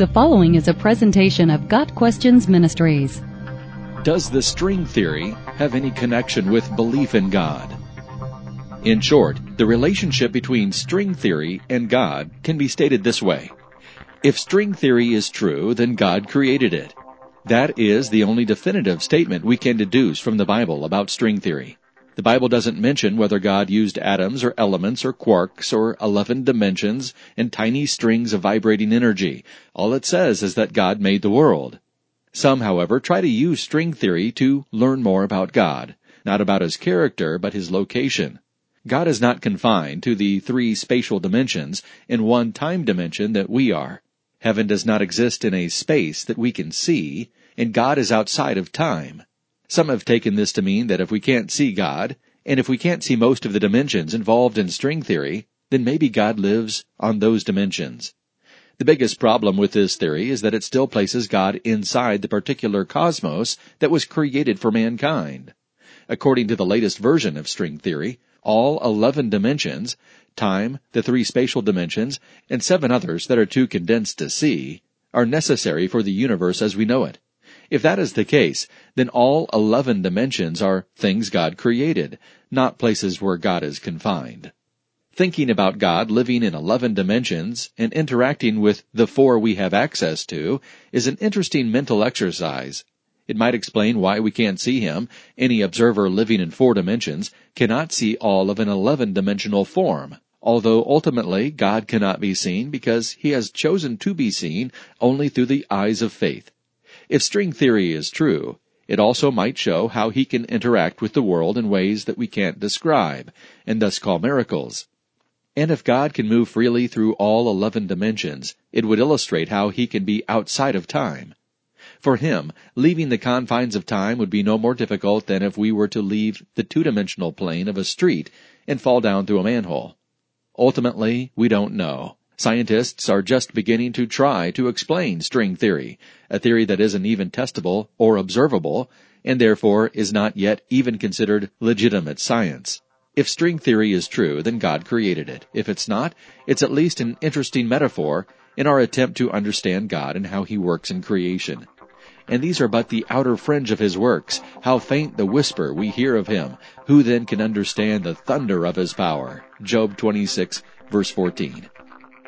The following is a presentation of Got Questions Ministries. Does the string theory have any connection with belief in God? In short, the relationship between string theory and God can be stated this way. If string theory is true, then God created it. That is the only definitive statement we can deduce from the Bible about string theory. The Bible doesn't mention whether God used atoms or elements or quarks or 11 dimensions and tiny strings of vibrating energy. All it says is that God made the world. Some, however, try to use string theory to learn more about God, not about his character, but his location. God is not confined to the three spatial dimensions in one time dimension that we are. Heaven does not exist in a space that we can see, and God is outside of time. Some have taken this to mean that if we can't see God, and if we can't see most of the dimensions involved in string theory, then maybe God lives on those dimensions. The biggest problem with this theory is that it still places God inside the particular cosmos that was created for mankind. According to the latest version of string theory, all 11 dimensions, time, the three spatial dimensions, and seven others that are too condensed to see, are necessary for the universe as we know it. If that is the case, then all 11 dimensions are things God created, not places where God is confined. Thinking about God living in 11 dimensions and interacting with the four we have access to is an interesting mental exercise. It might explain why we can't see Him. Any observer living in four dimensions cannot see all of an 11 dimensional form although ultimately God cannot be seen because he has chosen to be seen only through the eyes of faith. If string theory is true, it also might show how he can interact with the world in ways that we can't describe, and thus call miracles. And if God can move freely through all 11 dimensions, it would illustrate how he can be outside of time. For him, leaving the confines of time would be no more difficult than if we were to leave the two-dimensional plane of a street and fall down through a manhole. Ultimately, we don't know. Scientists are just beginning to try to explain string theory, a theory that isn't even testable or observable, and therefore is not yet even considered legitimate science. If string theory is true, then God created it. If it's not, it's at least an interesting metaphor in our attempt to understand God and how He works in creation. And these are but the outer fringe of His works. How faint the whisper we hear of Him. Who then can understand the thunder of His power? Job 26 verse 14.